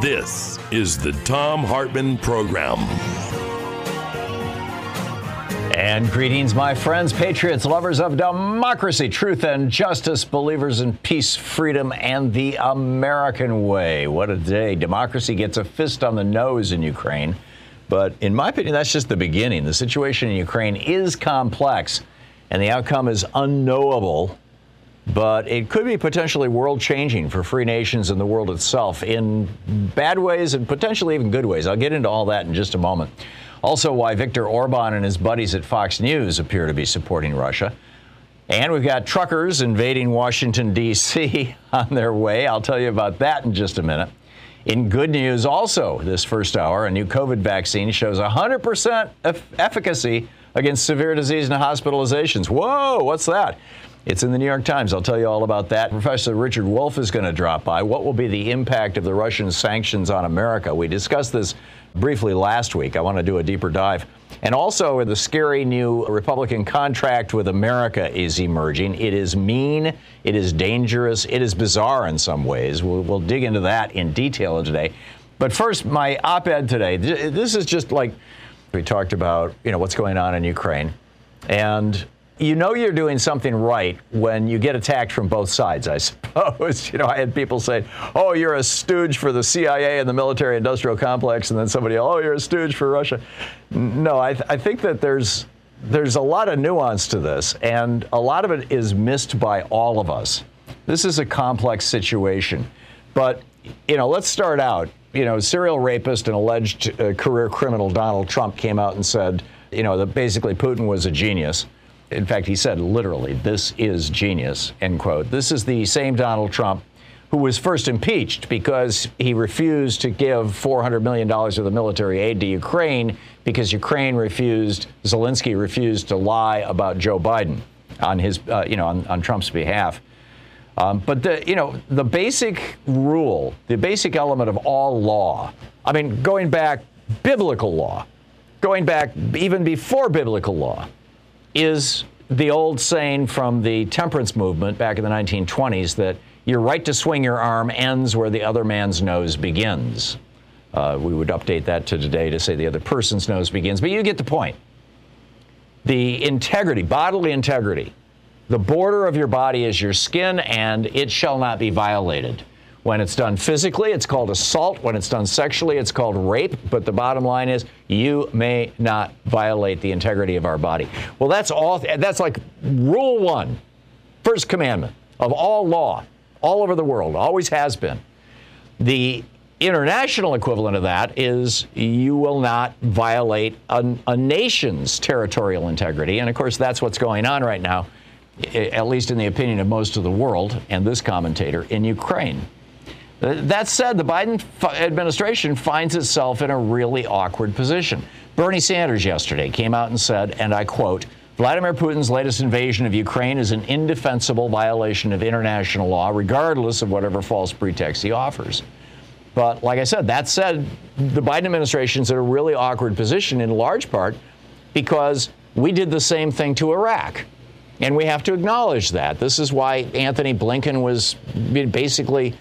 This is the Thom Hartmann Program. And greetings, my friends, patriots, lovers of democracy, truth, and justice, believers in peace, freedom, and the American way. What a day. Democracy gets a fist on the nose in Ukraine. But in my opinion, that's just the beginning. The situation in Ukraine is complex, and the outcome is unknowable but it could be potentially world changing for free nations and the world itself in bad ways and potentially even good ways. I'll get into all that in just a moment. Also, why Viktor Orban and his buddies at Fox News appear to be supporting Russia. And we've got truckers invading Washington, D.C. on their way. I'll tell you about that in just a minute. In good news, also, this first hour, a new COVID vaccine shows 100% efficacy against severe disease and hospitalizations. Whoa, what's that? It's in the New York Times. I'll tell you all about that. Professor Richard Wolff is going to drop by. What will be the impact of the Russian sanctions on America? We discussed this briefly last week. I want to do a deeper dive. And also, the scary new Republican contract with America is emerging. It is mean, it is dangerous, it is bizarre in some ways. We'll, we'll dig into that in detail today. But first, my op ed today. This is just like we talked about, you know, what's going on in Ukraine. And you know you're doing something right when you get attacked from both sides, I suppose. You know, I had people say, oh, you're a stooge for the CIA and the military industrial complex, and then somebody, oh, you're a stooge for Russia. No, I, th- I think that there's, there's a lot of nuance to this, and a lot of it is missed by all of us. This is a complex situation. But, you know, let's start out. You know, serial rapist and alleged uh, career criminal Donald Trump came out and said, you know, that basically Putin was a genius. In fact, he said literally, this is genius, end quote. This is the same Donald Trump who was first impeached because he refused to give $400 million of the military aid to Ukraine because Ukraine refused, Zelensky refused to lie about Joe Biden on his, uh, you know, on, on, Trump's behalf. Um, but the, you know, the basic rule, the basic element of all law, I mean, going back biblical law, going back even before biblical law, is the old saying from the temperance movement back in the 1920s that your right to swing your arm ends where the other man's nose begins. Uh, we would update that to today to say the other person's nose begins, but you get the point. The integrity, bodily integrity, the border of your body is your skin, and it shall not be violated. When it's done physically, it's called assault. When it's done sexually, it's called rape. But the bottom line is, you may not violate the integrity of our body. Well, that's all. That's like rule one, first commandment of all law, all over the world, always has been. The international equivalent of that is you will not violate a, a nation's territorial integrity. And of course, that's what's going on right now, at least in the opinion of most of the world and this commentator in Ukraine. That said, the Biden administration finds itself in a really awkward position. Bernie Sanders yesterday came out and said, and I quote, Vladimir Putin's latest invasion of Ukraine is an indefensible violation of international law, regardless of whatever false pretext he offers. But like I said, that said, the Biden administration's in a really awkward position in large part because we did the same thing to Iraq. And we have to acknowledge that. This is why Antony Blinken was basically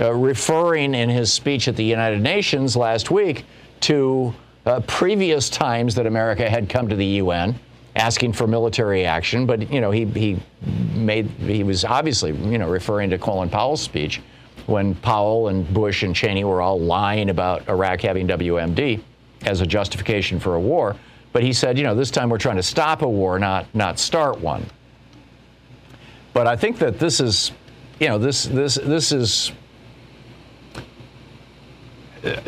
uh, referring in his speech at the United Nations last week to uh, previous times that America had come to the UN asking for military action, but you know he he made he was obviously you know referring to Colin Powell's speech when Powell and Bush and Cheney were all lying about Iraq having WMD as a justification for a war. But he said, you know, this time we're trying to stop a war, not not start one. But I think that this is, you know, this this this is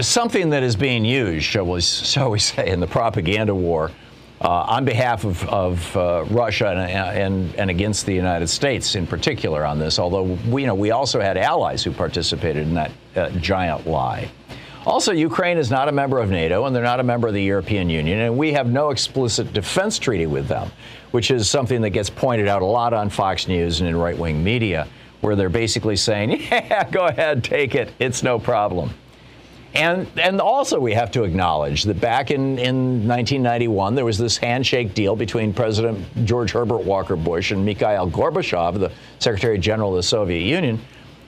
something that is being used, shall we, shall we say, in the propaganda war uh, on behalf of, of uh, Russia and, and, and, against the United States in particular on this, although we, you know, we also had allies who participated in that uh, giant lie. Also, Ukraine is not a member of NATO and they're not a member of the European Union, and we have no explicit defense treaty with them, which is something that gets pointed out a lot on Fox News and in right wing media, where they're basically saying, yeah, go ahead, take it, it's no problem. And, and also, we have to acknowledge that back in, in 1991, there was this handshake deal between President George Herbert Walker Bush and Mikhail Gorbachev, the Secretary General of the Soviet Union,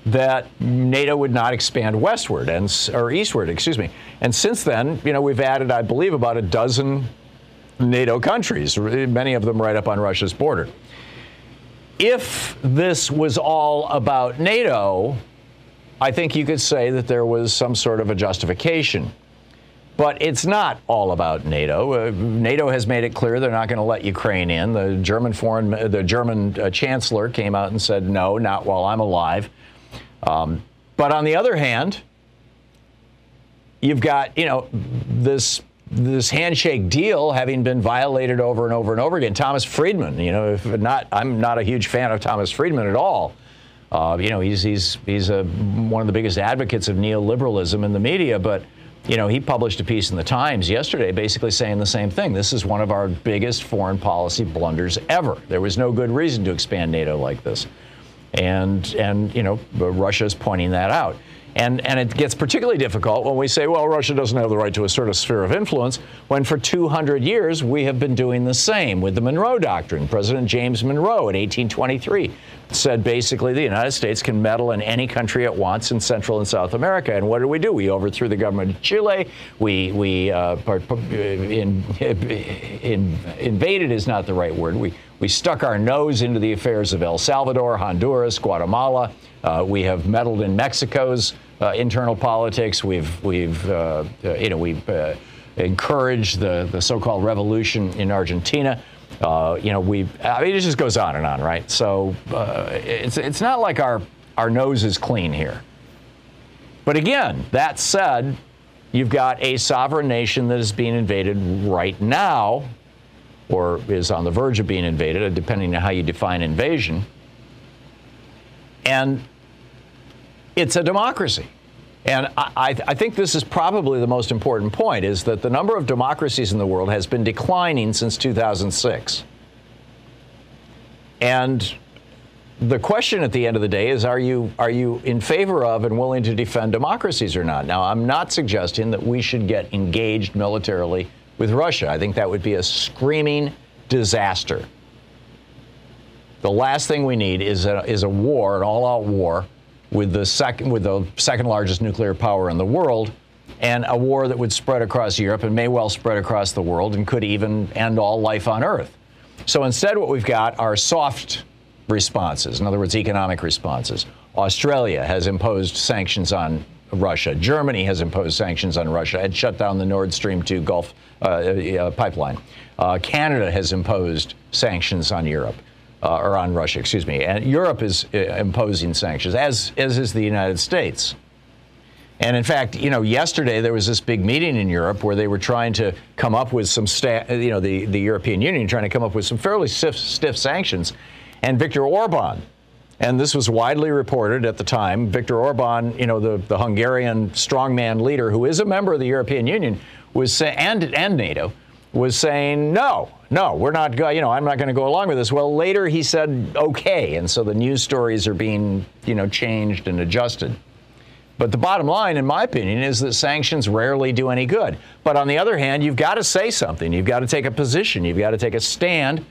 that NATO would not expand westward and or eastward, excuse me. And since then, you know, we've added, I believe, about a dozen NATO countries, many of them right up on Russia's border. If this was all about NATO, I think you could say that there was some sort of a justification. But it's not all about NATO. Uh, NATO has made it clear they're not going to let Ukraine in. The German foreign, the German uh, chancellor came out and said, "No, not while I'm alive." Um, but on the other hand, you've got you know this this handshake deal having been violated over and over and over again. Thomas Friedman, you know, if not, I'm not a huge fan of Thomas Friedman at all. Uh, you know, he's he's he's a, one of the biggest advocates of neoliberalism in the media, but you know, he published a piece in the Times yesterday basically saying the same thing. This is one of our biggest foreign policy blunders ever. There was no good reason to expand NATO like this. And and you know, Russia is pointing that out. And, and it gets particularly difficult when we say, well, Russia doesn't have the right to assert a sphere of influence, when for 200 years we have been doing the same with the Monroe Doctrine. President James Monroe in 1823 said basically the United States can meddle in any country it wants in Central and South America. And what did we do? We overthrew the government of Chile. We, we uh, in, in, invaded is not the right word. We, we stuck our nose into the affairs of El Salvador, Honduras, Guatemala. Uh, we have meddled in Mexico's internal politics. We've, we've uh, uh you know, we've uh, encouraged the, the so-called revolution in Argentina. Uh, you know, we I mean, it just goes on and on, right? So it's it's not like our our nose is clean here. But again, that said, you've got a sovereign nation that is being invaded right now, or is on the verge of being invaded, depending on how you define invasion. And it's a democracy. And I, I, think this is probably the most important point is that the number of democracies in the world has been declining since 2006. And the question at the end of the day is are you, are you in favor of and willing to defend democracies or not? Now, I'm not suggesting that we should get engaged militarily with Russia. I think that would be a screaming disaster. The last thing we need is a, is a war, an all out war with the second with the second largest nuclear power in the world and a war that would spread across Europe and may well spread across the world and could even end all life on earth. So instead what we've got are soft responses, in other words economic responses. Australia has imposed sanctions on Russia. Germany has imposed sanctions on Russia and shut down the Nord Stream 2 Gulf uh, uh, pipeline. Uh, Canada has imposed sanctions on Europe uh, or on Russia, excuse me. And Europe is uh, imposing sanctions, as, as is the United States. And in fact, you know, yesterday there was this big meeting in Europe where they were trying to come up with some, sta- you know, the, the European Union trying to come up with some fairly stiff, stiff sanctions. And Viktor Orban, and this was widely reported at the time, Viktor Orban, you know, the, the Hungarian strongman leader who is a member of the European Union, was and, and NATO, was saying, no, no, we're not, going, you know, I'm not going to go along with this. Well, later he said, okay. And so the news stories are being, you know, changed and adjusted. But the bottom line, in my opinion, is that sanctions rarely do any good. But on the other hand, you've got to say something. You've got to take a position. You've got to take a stand.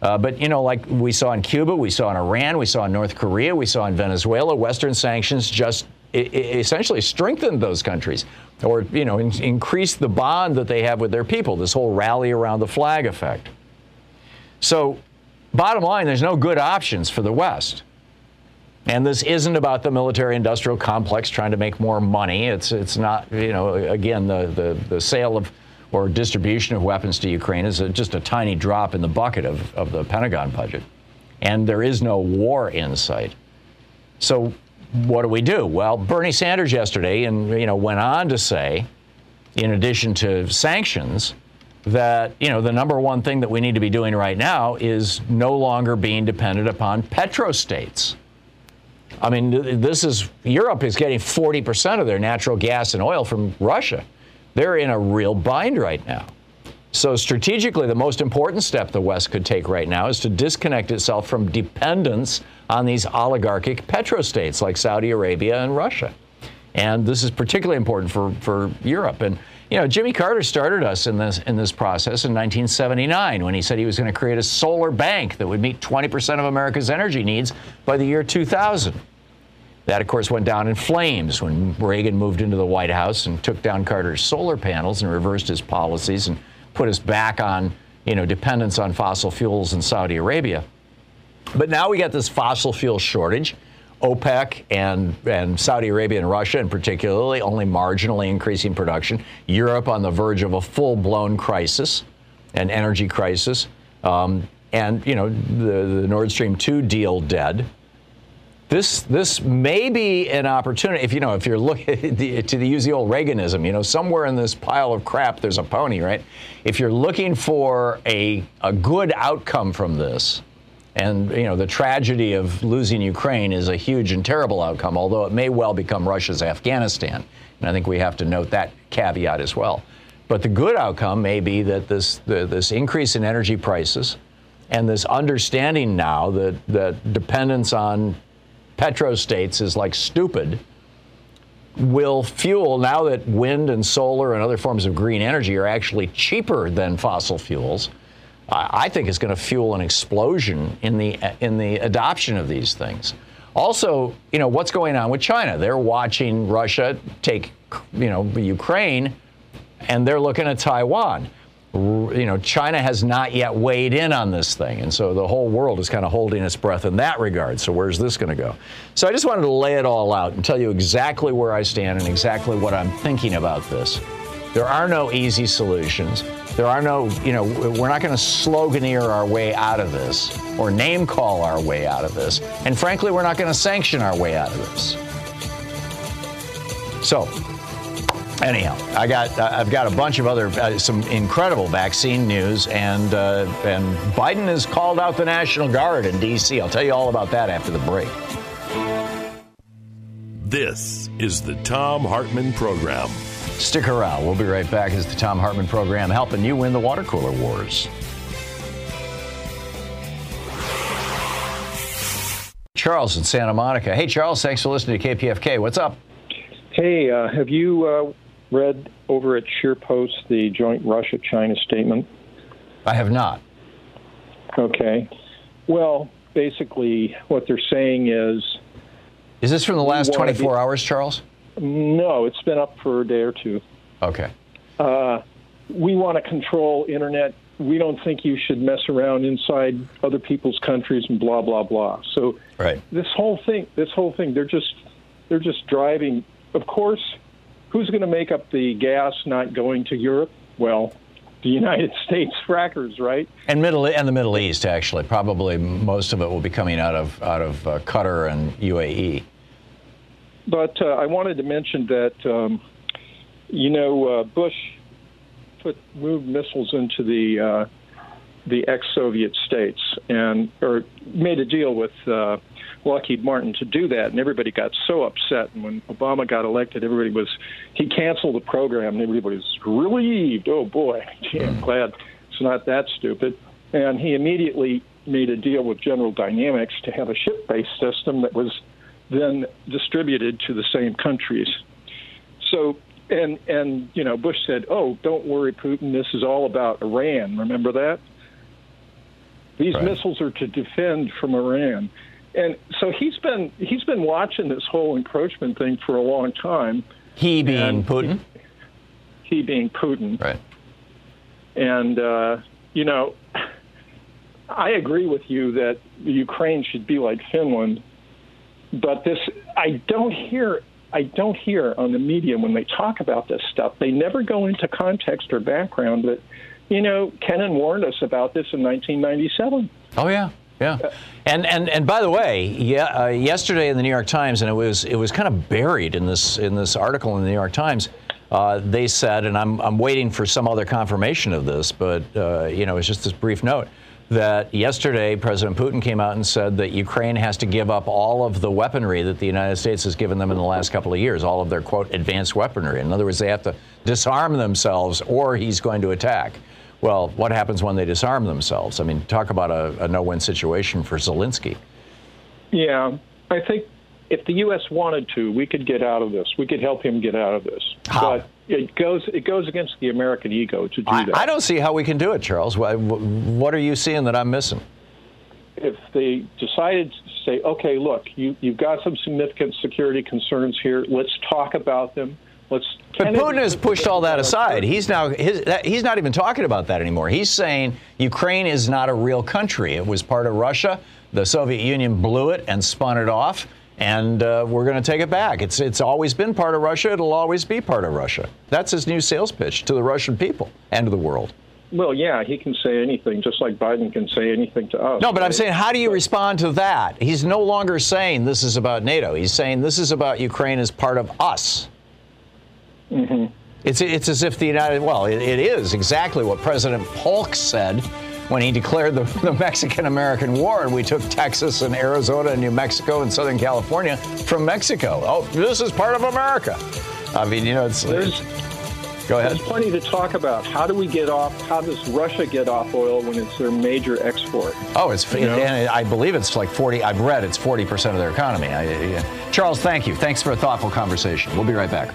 Uh, but, you know, like we saw in Cuba, we saw in Iran, we saw in North Korea, we saw in Venezuela, Western sanctions just essentially strengthened those countries or you know in, increase the bond that they have with their people this whole rally around the flag effect So, bottom line, there's no good options for the West. And this isn't about the military industrial complex trying to make more money. It's, it's not, you know, again, the, the, the sale of or distribution of weapons to Ukraine is a, just a tiny drop in the bucket of, of the Pentagon budget. And there is no war in sight. So what do we do? Well, Bernie Sanders yesterday and you know went on to say, in addition to sanctions, that you know the number one thing that we need to be doing right now is no longer being dependent upon petrostates. I mean, this is Europe is getting 40% of their natural gas and oil from Russia. They're in a real bind right now. So, strategically, the most important step the West could take right now is to disconnect itself from dependence on these oligarchic petrostates like Saudi Arabia and Russia. And this is particularly important for, for Europe. And, you know, Jimmy Carter started us in this, in this process in 1979 when he said he was going to create a solar bank that would meet 20% of America's energy needs by the year 2000. That, of course, went down in flames when Reagan moved into the White House and took down Carter's solar panels and reversed his policies and put us back on, you know, dependence on fossil fuels in Saudi Arabia. But now we got this fossil fuel shortage. OPEC and, and Saudi Arabia and Russia, and particularly, only marginally increasing production. Europe on the verge of a full blown crisis, an energy crisis. Um, and, you know, the, the Nord Stream 2 deal dead. This this may be an opportunity if you know if you're looking to use the old Reaganism, you know, somewhere in this pile of crap there's a pony, right? If you're looking for a a good outcome from this, and you know the tragedy of losing Ukraine is a huge and terrible outcome, although it may well become Russia's Afghanistan, and I think we have to note that caveat as well. But the good outcome may be that this the, this increase in energy prices and this understanding now that that dependence on petrostates is like stupid will fuel now that wind and solar and other forms of green energy are actually cheaper than fossil fuels. I think is going to fuel an explosion in the in the adoption of these things. Also, you know what's going on with China? They're watching Russia take, you know, Ukraine, and they're looking at Taiwan you know, China has not yet weighed in on this thing. And so the whole world is kind of holding its breath in that regard. So where's this going to go? So I just wanted to lay it all out and tell you exactly where I stand and exactly what I'm thinking about this. There are no easy solutions. There are no, you know, we're not going to sloganeer our way out of this or name call our way out of this. And frankly, we're not going to sanction our way out of this. So anyhow, I got I've got a bunch of other uh, some incredible vaccine news, and uh, and Biden has called out the National Guard in D.C. I'll tell you all about that after the break. This is the Thom Hartmann Program. Stick around. We'll be right back as the Thom Hartmann Program helping you win the water cooler wars. Charles in Santa Monica. Hey, Charles, thanks for listening to KPFK. What's up? Hey, uh, have you uh, read over at ScheerPost the joint Russia China statement? I have not. Okay. Well, basically, what they're saying is. Is this from the last 24 be, hours, Charles? No, it's been up for a day or two. Okay. Uh, we want to control internet. We don't think you should mess around inside other people's countries and blah blah blah. So right. this whole thing, this whole thing, they're just they're just driving. Of course, who's going to make up the gas not going to Europe? Well, the United States frackers, right? And middle and the Middle East, actually, probably most of it will be coming out of out of uh, Qatar and UAE. But uh, I wanted to mention that um, you know uh, Bush put moved missiles into the uh, the ex-Soviet states and or made a deal with uh, Lockheed Martin to do that, and everybody got so upset. And when Obama got elected, everybody was he canceled the program, and everybody was relieved. Oh boy, gee, I'm glad it's not that stupid. And he immediately made a deal with General Dynamics to have a ship-based system that was then distributed to the same countries. So and and you know Bush said, "Oh, don't worry, Putin. This is all about Iran. Remember that? These right. missiles are to defend from Iran." And so he's been he's been watching this whole encroachment thing for a long time. He being Putin. He, he, being Putin. Right. And uh, you know, I agree with you that Ukraine should be like Finland, but this I don't hear I don't hear on the media when they talk about this stuff. They never go into context or background that you know Kennan warned us about this in 1997. Oh yeah. Yeah, and and and by the way, yeah, uh, yesterday in the New York Times, and it was it was kind of buried in this in this article in the New York Times. Uh, they said, and I'm I'm waiting for some other confirmation of this, but uh, you know, it's just this brief note that yesterday President Putin came out and said that Ukraine has to give up all of the weaponry that the United States has given them in the last couple of years, all of their quote advanced weaponry. In other words, they have to disarm themselves, or he's going to attack. Well, what happens when they disarm themselves? I mean, talk about a, a no win situation for Zelensky. Yeah, I think if the U.S. wanted to, we could get out of this. We could help him get out of this. How? But it goes it goes against the American ego to do I, that. I don't see how we can do it, Charles. What, what are you seeing that I'm missing? if they decided to say, okay, look, you, you've got some significant security concerns here. Let's talk about them. Let's. But Putin has pushed all that aside. He's now his, that, he's not even talking about that anymore. He's saying Ukraine is not a real country. It was part of Russia. The Soviet Union blew it and spun it off, and uh, we're going to take it back. It's it's always been part of Russia. It'll always be part of Russia. That's his new sales pitch to the Russian people and to the world. Well, yeah, he can say anything, just like Biden can say anything to us. No, but I'm saying, how do you respond to that? He's no longer saying this is about NATO. He's saying this is about Ukraine as part of us. Mm-hmm. It's, it's as if the United, well, it, it is exactly what President Polk said when he declared the, the Mexican American War and we took Texas and Arizona and New Mexico and Southern California from Mexico. Oh, this is part of America. I mean, you know, it's. There's- go ahead. There's plenty to talk about. How do we get off? How does Russia get off oil when it's their major export? Oh, it's You know? and I believe it's like 40. I've read it's 40 percent of their economy. I, yeah. Charles, thank you. Thanks for a thoughtful conversation. We'll be right back.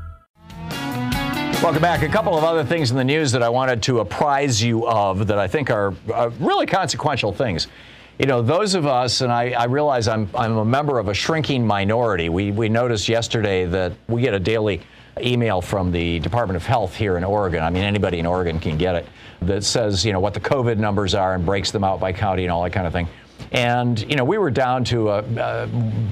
Welcome back. A couple of other things in the news that I wanted to apprise you of that I think are uh, really consequential things. You know, those of us, and I, I realize I'm, I'm a member of a shrinking minority. We, we noticed yesterday that we get a daily email from the Department of Health here in Oregon. I mean, anybody in Oregon can get it that says, you know, what the COVID numbers are and breaks them out by county and all that kind of thing. And, you know, we were down to uh,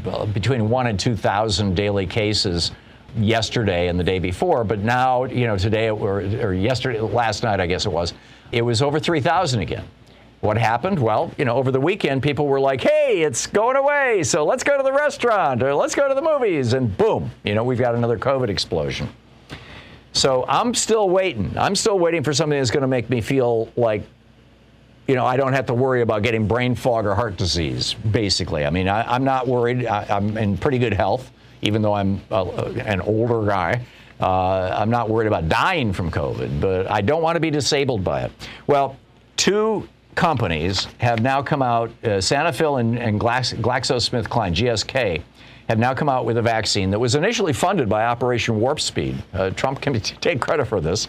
uh, between one and 2,000 daily cases yesterday and the day before, but now, you know, today or, or yesterday, last night, I guess it was, it was over 3,000 again. What happened? Well, you know, over the weekend, people were like, hey, it's going away, so let's go to the restaurant or let's go to the movies, and boom, you know, we've got another COVID explosion. So I'm still waiting. I'm still waiting for something that's going to make me feel like, you know, I don't have to worry about getting brain fog or heart disease, basically. I mean, I, am not worried. I, I'm in pretty good health, even though I'm uh, an older guy. Uh, I'm not worried about dying from COVID, but I don't want to be disabled by it. Well, two companies have now come out, uh, Sanofi and, and Glax- GlaxoSmithKline, GSK, have now come out with a vaccine that was initially funded by Operation Warp Speed. Uh, Trump can take credit for this.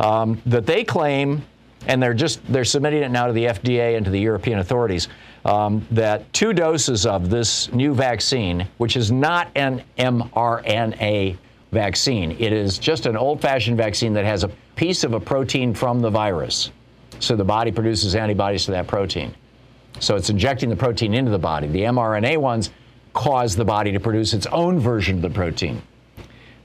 Um, that they claim, and they're just they're submitting it now to the FDA and to the European authorities. Um, that two doses of this new vaccine, which is not an mRNA vaccine, it is just an old-fashioned vaccine that has a piece of a protein from the virus, so the body produces antibodies to that protein. So it's injecting the protein into the body. The mRNA ones cause the body to produce its own version of the protein.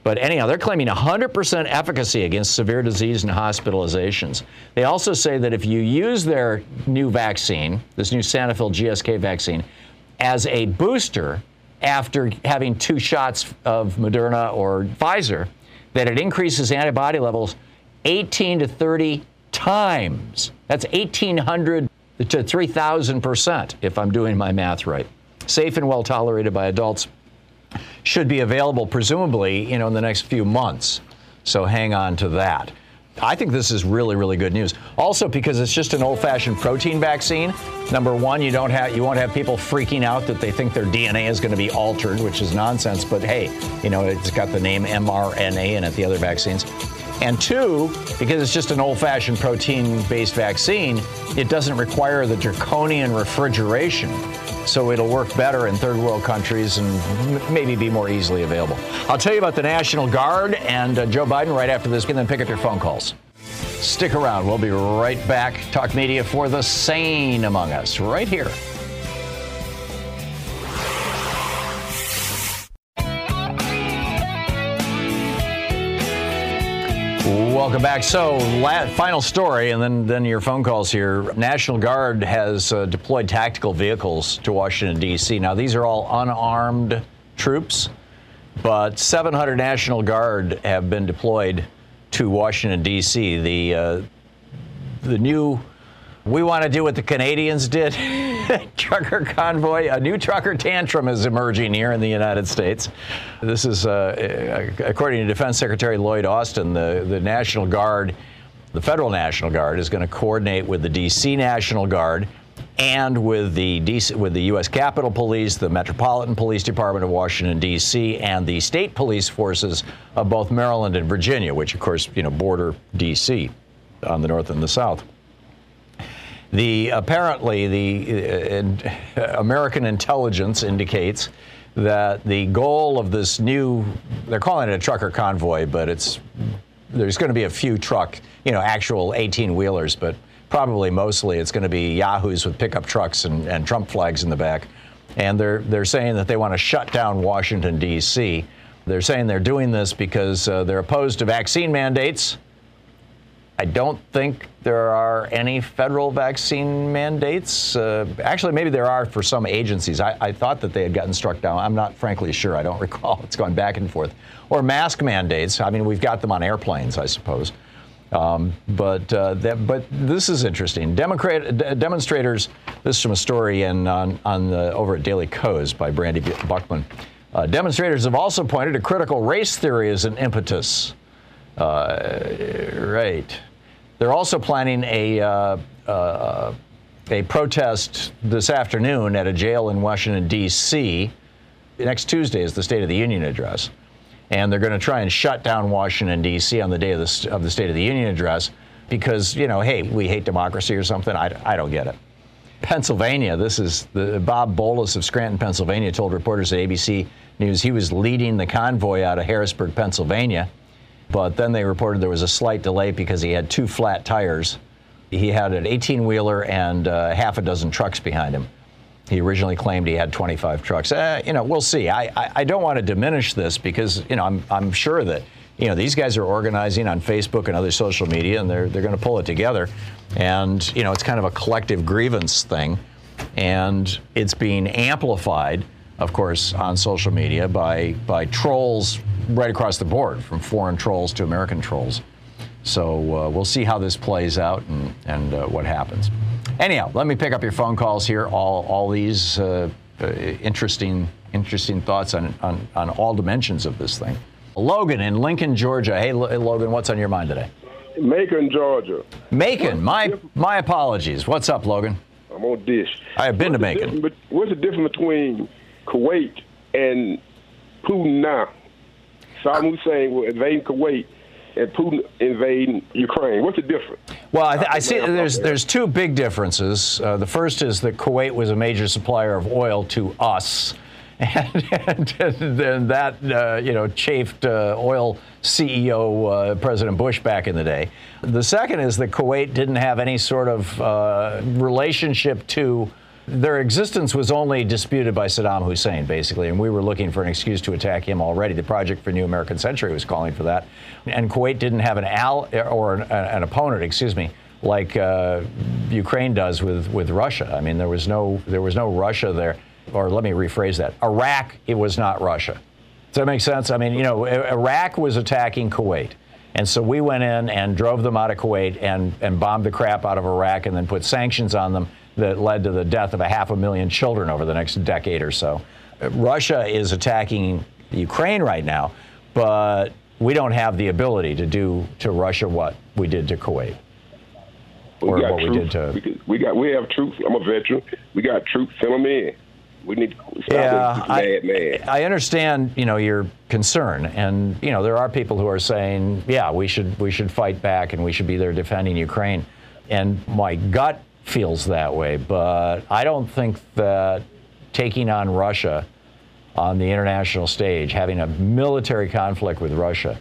But anyhow, they're claiming 100% efficacy against severe disease and hospitalizations. They also say that if you use their new vaccine, this new Sanofi GSK vaccine, as a booster after having two shots of Moderna or Pfizer, that it increases antibody levels 18 to 30 times. That's 1,800 to 3,000%, if I'm doing my math right safe and well tolerated by adults, should be available presumably, you know, in the next few months. So hang on to that. I think this is really, really good news. Also, because it's just an old-fashioned protein vaccine. Number one, you don't have you won't have people freaking out that they think their DNA is going to be altered, which is nonsense. But hey, you know, it's got the name mRNA in it. The other vaccines. And two, because it's just an old fashioned protein based vaccine, it doesn't require the draconian refrigeration. So it'll work better in third world countries and maybe be more easily available. I'll tell you about the National Guard and uh, Joe Biden right after this, and then pick up your phone calls. Stick around. We'll be right back. Talk media for the sane among us, right here. Welcome back. So, la- final story, and then, then your phone calls here. National Guard has uh, deployed tactical vehicles to Washington, D.C. Now, these are all unarmed troops, but 700 National Guard have been deployed to Washington, D.C. The, uh, the new we want to do what the Canadians did. trucker convoy, a new trucker tantrum is emerging here in the United States. This is, uh, according to Defense Secretary Lloyd Austin, the, the National Guard, the Federal National Guard, is going to coordinate with the D.C. National Guard and with the DC, with the U.S. Capitol Police, the Metropolitan Police Department of Washington D.C., and the state police forces of both Maryland and Virginia, which of course you know border D.C. on the north and the south. The apparently the uh, American intelligence indicates that the goal of this new they're calling it a trucker convoy, but it's there's going to be a few truck, you know, actual 18 wheelers, but probably mostly it's going to be yahoos with pickup trucks and, and Trump flags in the back. And they're they're saying that they want to shut down Washington D.C. They're saying they're doing this because uh, they're opposed to vaccine mandates I don't think there are any federal vaccine mandates. Uh, actually, maybe there are for some agencies. I, I, thought that they had gotten struck down. I'm not frankly sure. I don't recall. It's gone back and forth. Or mask mandates. I mean, we've got them on airplanes, I suppose. Um, but uh, that, but this is interesting. Democrat, d- demonstrators. This is from a story in, on, on the, over at Daily Kos by Brandi Buchman. Uh, demonstrators have also pointed to critical race theory as an impetus. Uh, right. They're also planning a, uh, uh, a protest this afternoon at a jail in Washington, D.C. Next Tuesday is the State of the Union address. And they're going to try and shut down Washington, D.C. on the day of the, of the State of the Union address because, you know, hey, we hate democracy or something. I, I don't get it. Pennsylvania, this is the, Bob Bolus of Scranton, Pennsylvania, told reporters at ABC News he was leading the convoy out of Harrisburg, Pennsylvania. But then they reported there was a slight delay because he had two flat tires. He had an 18 wheeler and uh, half a dozen trucks behind him. He originally claimed he had 25 trucks. Uh, you know, we'll see. I, I, I don't want to diminish this because, you know, I'm, I'm sure that, you know, these guys are organizing on Facebook and other social media and they're, they're going to pull it together. And, you know, it's kind of a collective grievance thing. And it's being amplified, of course, on social media by, by trolls right across the board, from foreign trolls to American trolls. So uh, we'll see how this plays out and, and uh, what happens. Anyhow, let me pick up your phone calls here. All, all these uh, uh interesting, interesting thoughts on, on, on all dimensions of this thing. Logan in Lincoln, Georgia. Hey, Logan, what's on your mind today? Macon, Georgia. Macon. My my apologies. What's up, Logan? I'm on dish. I have been what's to Macon. What's the difference between Kuwait and Putin now? Saddam Hussein will invade Kuwait and Putin invading Ukraine. What's the difference? Well, I, th- I see there's there's two big differences. Uh, the first is that Kuwait was a major supplier of oil to us, and, and then that uh, you know chafed uh, oil CEO uh, President Bush back in the day. The second is that Kuwait didn't have any sort of uh, relationship to their existence was only disputed by Saddam Hussein, basically, and we were looking for an excuse to attack him already. The Project for New American Century was calling for that, and Kuwait didn't have an al or an, an opponent, excuse me, like uh, Ukraine does with with Russia. I mean, there was no there was no Russia there, or let me rephrase that: Iraq, it was not Russia. Does that make sense? I mean, you know, Iraq was attacking Kuwait. And so we went in and drove them out of Kuwait and, and bombed the crap out of Iraq and then put sanctions on them that led to the death of a half a million children over the next decade or so. Russia is attacking Ukraine right now, but we don't have the ability to do to Russia what we did to Kuwait. We or got what troops. we did to. We got we have troops. I'm a veteran. We got troops. Send them in. We need to stop Yeah, this I, man. I understand, you know, your concern, and you know there are people who are saying, yeah, we should we should fight back and we should be there defending Ukraine, and my gut feels that way, but I don't think that taking on Russia on the international stage, having a military conflict with Russia,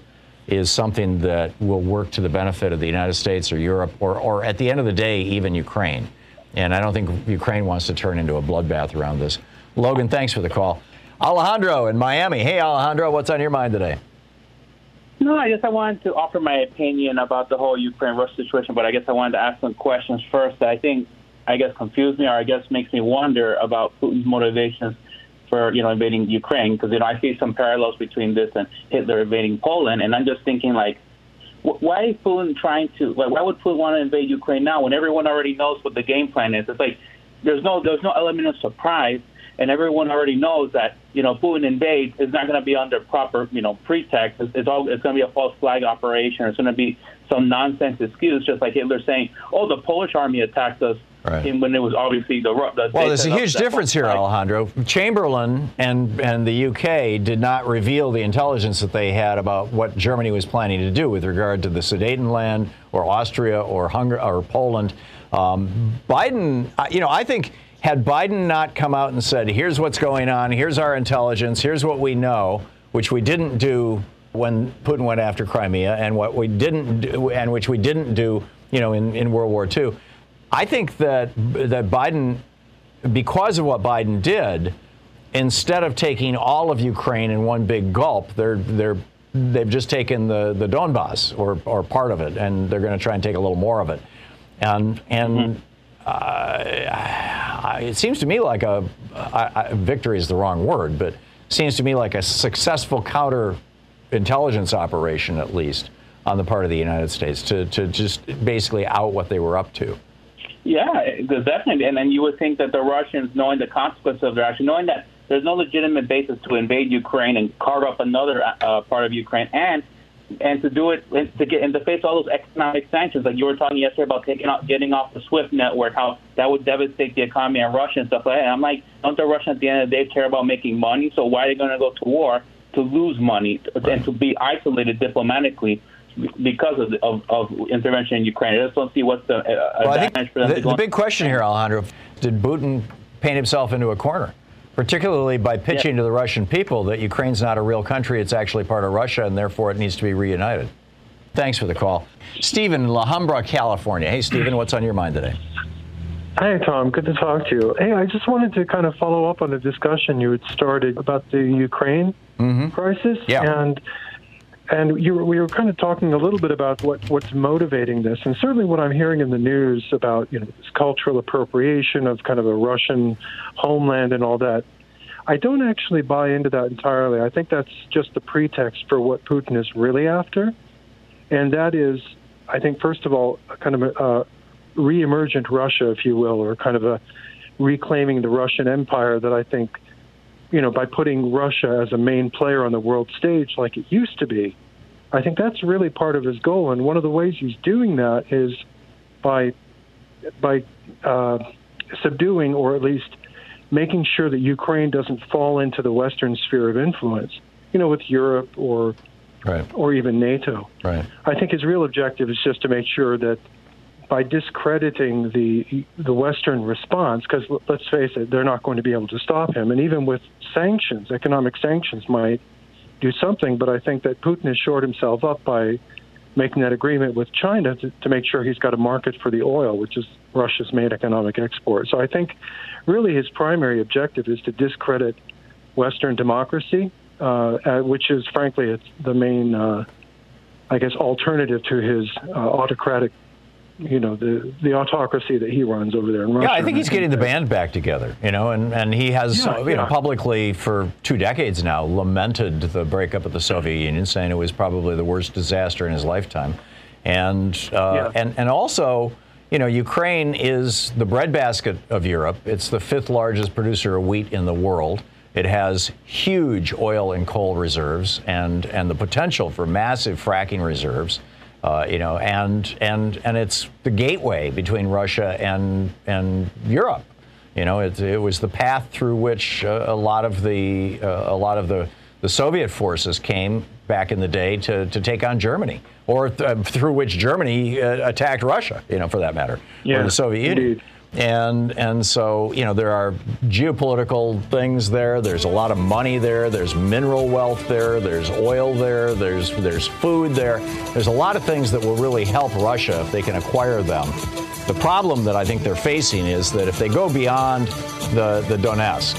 is something that will work to the benefit of the United States or Europe, or, or at the end of the day, even Ukraine. And I don't think Ukraine wants to turn into a bloodbath around this. Logan, thanks for the call. Alejandro in Miami. Hey, Alejandro, what's on your mind today? No, I guess I wanted to offer my opinion about the whole Ukraine-Russia situation, but I guess I wanted to ask some questions first that I think, I guess, confuse me or I guess makes me wonder about Putin's motivations for, you know, invading Ukraine because, you know, I see some parallels between this and Hitler invading Poland, and I'm just thinking, like, why is Putin trying to, like, why would Putin want to invade Ukraine now when everyone already knows what the game plan is? It's like there's no there's no element of surprise and everyone already knows that you know Putin invades is not going to be under proper you know pretext. It's, it's all it's going to be a false flag operation. It's going to be some nonsense excuse, just like Hitler saying, "Oh, the Polish army attacked us." Right. And when it was obviously the, Ru- the Well, there's a huge difference here, flag. Alejandro. Chamberlain and, and the UK did not reveal the intelligence that they had about what Germany was planning to do with regard to the Sudetenland or Austria or Hungary or Poland. Um, Biden, you know, I think had Biden not come out and said, here's what's going on, here's our intelligence, here's what we know, which we didn't do when Putin went after Crimea, and what we didn't do, and which we didn't do, you know, in, in World War II. I think that that Biden, because of what Biden did, instead of taking all of Ukraine in one big gulp, they're they're they've just taken the the Donbass or or part of it, and they're going to try and take a little more of it, and and. Mm-hmm. Uh, it seems to me like a victory is the wrong word, but seems to me like a successful counter intelligence operation, at least on the part of the United States, to, to just basically out what they were up to. Yeah, definitely, and then you would think that the Russians, knowing the consequences of their action, knowing that there's no legitimate basis to invade Ukraine and carve up another uh, part of Ukraine, and and to do it to get and to face all those economic sanctions, like you were talking yesterday about taking out, getting off the SWIFT network, how that would devastate the economy in Russia and stuff like that. And I'm like, don't the Russians at the end of the day care about making money? So why are they going to go to war to lose money and to be isolated diplomatically? Because of, of, of intervention in Ukraine, I just don't see what's the uh, Well, advantage for them the, the big question here, Alejandro, did Putin paint himself into a corner? Particularly by pitching to the Russian people that Ukraine's not a real country, it's actually part of Russia, and therefore it needs to be reunited. Thanks for the call. Stephen in La Habra, California. Hey, Stephen, what's on your mind today? Hey, Thom. Good to talk to you. Hey, I just wanted to kind of follow up on the discussion you had started about the Ukraine mm-hmm. crisis. Yeah. And and you we were kind of talking a little bit about what, what's motivating this, and certainly what I'm hearing in the news about you know this cultural appropriation of kind of a Russian homeland and all that. I don't actually buy into that entirely. I think that's just the pretext for what Putin is really after, and that is, I think, first of all, a kind of a, uh, re-emergent Russia, if you will, or kind of a reclaiming the Russian Empire that I think, you know, by putting Russia as a main player on the world stage like it used to be, I think that's really part of his goal. And one of the ways he's doing that is by by uh, subduing or at least making sure that Ukraine doesn't fall into the Western sphere of influence. you know, with Europe or right. or even NATO. Right. I think his real objective is just to make sure that by discrediting the the Western response, because let's face it, they're not going to be able to stop him, and even with sanctions, economic sanctions might do something. But I think that Putin has shored himself up by making that agreement with China to, to make sure he's got a market for the oil, which is Russia's main economic export. So I think really his primary objective is to discredit Western democracy, uh, which is frankly the main, uh, I guess, alternative to his uh, autocratic you know the the autocracy that he runs over there in Russia. Yeah, I think he's getting the band back together, you know, and, and he has yeah, you yeah. know publicly for two decades now lamented the breakup of the Soviet Union, saying it was probably the worst disaster in his lifetime, and uh, yeah. and and also. You know, Ukraine is the breadbasket of Europe. It's the fifth largest producer of wheat in the world. It has huge oil and coal reserves and, and the potential for massive fracking reserves. Uh, you know, and and and it's the gateway between Russia and and Europe. You know, it, it was the path through which uh, a lot of the uh, a lot of the the Soviet forces came back in the day to, to take on Germany, or th- through which Germany uh, attacked Russia. You know, for that matter, yeah, or the Soviet indeed. And and so you know there are geopolitical things there. There's a lot of money there. There's mineral wealth there. There's oil there. There's there's food there. There's a lot of things that will really help Russia if they can acquire them. The problem that I think they're facing is that if they go beyond the the Donetsk,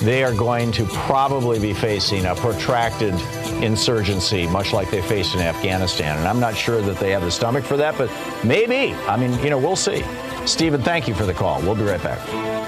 they are going to probably be facing a protracted insurgency, much like they faced in Afghanistan. And I'm not sure that they have the stomach for that, but maybe. I mean, you know, we'll see. Stephen, thank you for the call. We'll be right back.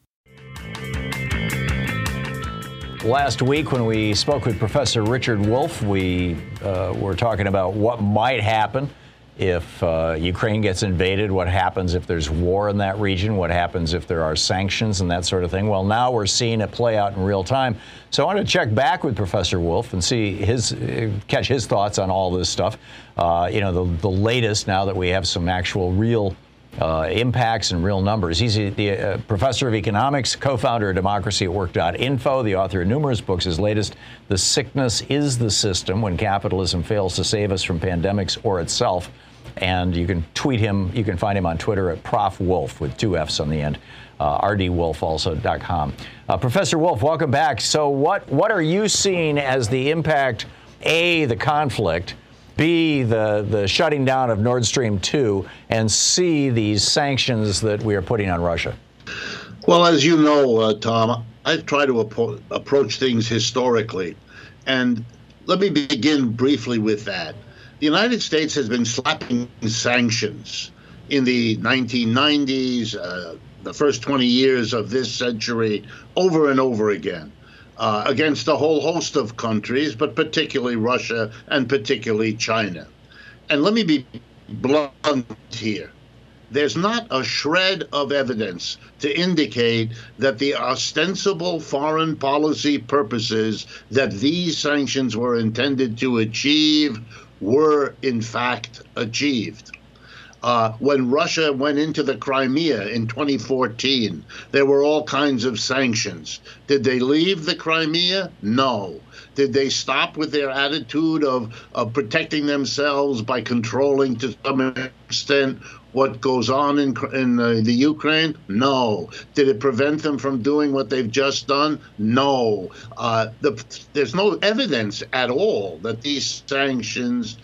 Last week, when we spoke with Professor Richard Wolff, we uh, were talking about what might happen if uh, Ukraine gets invaded, what happens if there's war in that region, what happens if there are sanctions and that sort of thing. Well, now we're seeing it play out in real time. So I want to check back with Professor Wolff and see his, uh, catch his thoughts on all this stuff. Uh, you know, the, the latest now that we have some actual real uh, impacts and real numbers. He's a, the uh, professor of economics, co-founder of Democracy at Work.info, the author of numerous books. His latest, "The Sickness Is the System: When Capitalism Fails to Save Us from Pandemics or Itself." And you can tweet him. You can find him on Twitter at Prof Wolff with two F's on the end. Uh, rdwolf Uh, Professor Wolff, welcome back. So, what what are you seeing as the impact? A, the conflict, B, the, the shutting down of Nord Stream 2, and C, these sanctions that we are putting on Russia? Well, as you know, uh, Thom, I try to ap- approach things historically. And let me begin briefly with that. The United States has been slapping sanctions in the 1990s, uh, the first 20 years of this century, over and over again uh, against a whole host of countries, but particularly Russia and particularly China. And let me be blunt here. There's not a shred of evidence to indicate that the ostensible foreign policy purposes that these sanctions were intended to achieve were in fact achieved. Uh, when Russia went into the Crimea in 2014, there were all kinds of sanctions. Did they leave the Crimea? No. Did they stop with their attitude of, of protecting themselves by controlling to some extent what goes on in in uh, the Ukraine? No. Did it prevent them from doing what they've just done? No. Uh, the, there's no evidence at all that these sanctions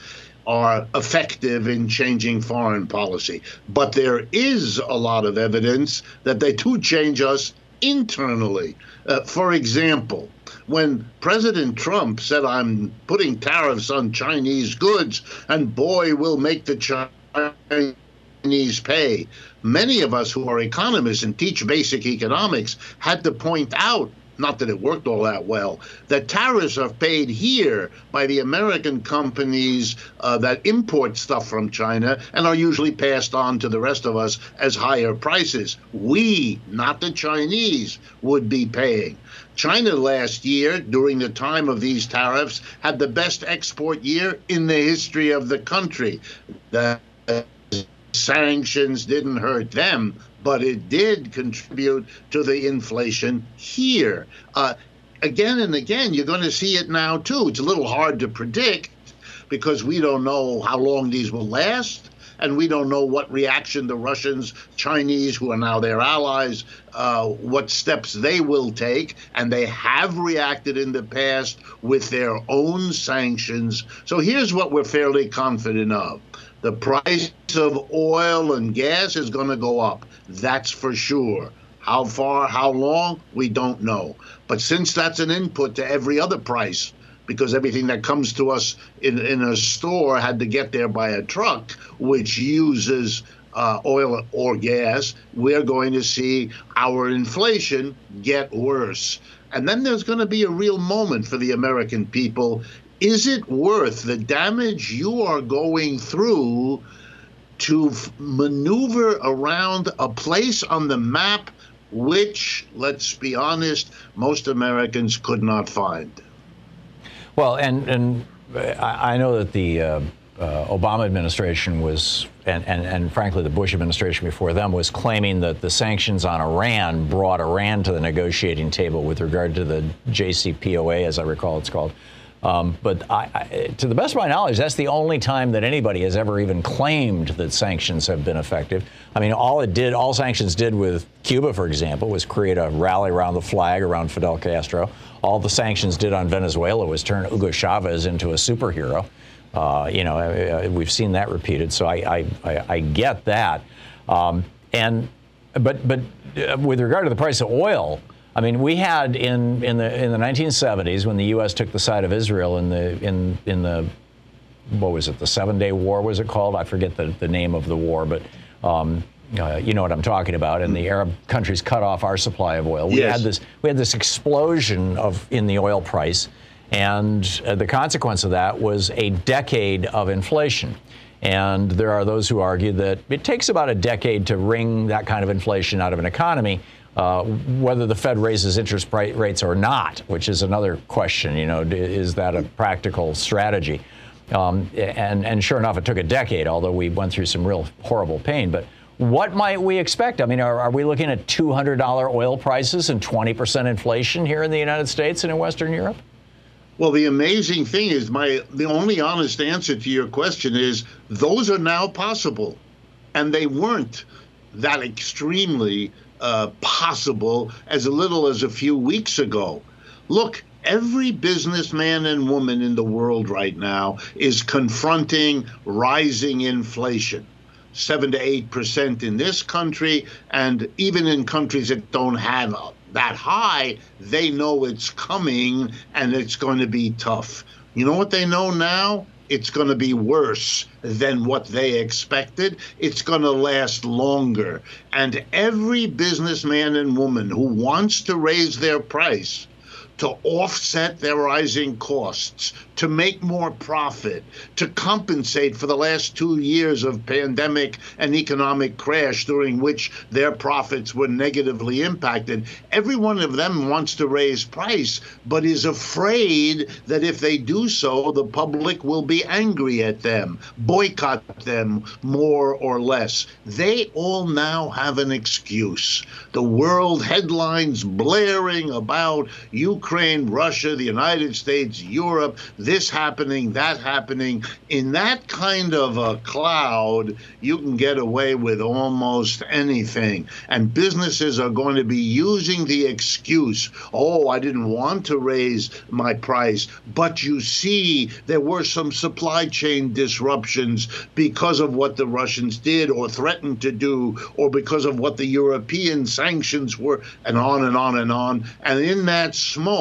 are effective in changing foreign policy. But there is a lot of evidence that they do change us internally. Uh, for example, when President Trump said, I'm putting tariffs on Chinese goods, and boy, will make the Chinese pay. Many of us who are economists and teach basic economics had to point out not that it worked all that well, that tariffs are paid here by the American companies uh, that import stuff from China and are usually passed on to the rest of us as higher prices. We, not the Chinese, would be paying. China last year, during the time of these tariffs, had the best export year in the history of the country. The sanctions didn't hurt them, but it did contribute to the inflation here. Uh, again and again, you're going to see it now too. It's a little hard to predict because we don't know how long these will last. And we don't know what reaction the Russians, Chinese, who are now their allies, uh, what steps they will take. And they have reacted in the past with their own sanctions. So here's what we're fairly confident of the price of oil and gas is going to go up. That's for sure. How far, how long, we don't know. But since that's an input to every other price, because everything that comes to us in, in a store had to get there by a truck, which uses uh, oil or gas, we're going to see our inflation get worse. And then there's going to be a real moment for the American people. Is it worth the damage you are going through to f- maneuver around a place on the map which, let's be honest, most Americans could not find. Well, and and I know that the uh, uh, Obama administration was, and, and, and frankly, the Bush administration before them was claiming that the sanctions on Iran brought Iran to the negotiating table with regard to the JCPOA, as I recall it's called. Um, but I, I, to the best of my knowledge, that's the only time that anybody has ever even claimed that sanctions have been effective. I mean, all it did, all sanctions did with Cuba, for example, was create a rally around the flag around Fidel Castro. All the sanctions did on Venezuela was turn Hugo Chavez into a superhero. Uh, you know, uh, uh, we've seen that repeated, so I, I, I get that. Um, and but but uh, with regard to the price of oil. I mean, we had in, in the in the 1970s when the U.S. took the side of Israel in the in in the what was it the Seven Day War was it called? I forget the, the name of the war, but um, uh, you know what I'm talking about. And the Arab countries cut off our supply of oil. We Yes. had this we had this explosion of in the oil price, and uh, the consequence of that was a decade of inflation. And there are those who argue that it takes about a decade to wring that kind of inflation out of an economy, uh, whether the Fed raises interest rates or not, which is another question. You know, is that a practical strategy? Um, and, and sure enough, it took a decade, although we went through some real horrible pain. But what might we expect? I mean, are, are we looking at $200 oil prices and 20% inflation here in the United States and in Western Europe? Well, the amazing thing is, my the only honest answer to your question is those are now possible, and they weren't that extremely uh, possible as little as a few weeks ago. Look, every businessman and woman in the world right now is confronting rising inflation. Seven to eight percent in this country, and even in countries that don't have that high, they know it's coming and it's going to be tough. You know what they know now? It's going to be worse than what they expected. It's going to last longer. And every businessman and woman who wants to raise their price to offset their rising costs, to make more profit, to compensate for the last two years of pandemic and economic crash during which their profits were negatively impacted. Every one of them wants to raise price, but is afraid that if they do so, the public will be angry at them, boycott them more or less. They all now have an excuse. The world headlines blaring about Ukraine Ukraine, Russia, the United States, Europe, this happening, that happening. In that kind of a cloud, you can get away with almost anything. And businesses are going to be using the excuse, oh, I didn't want to raise my price. But you see, there were some supply chain disruptions because of what the Russians did or threatened to do, or because of what the European sanctions were, and on and on and on. And in that smoke,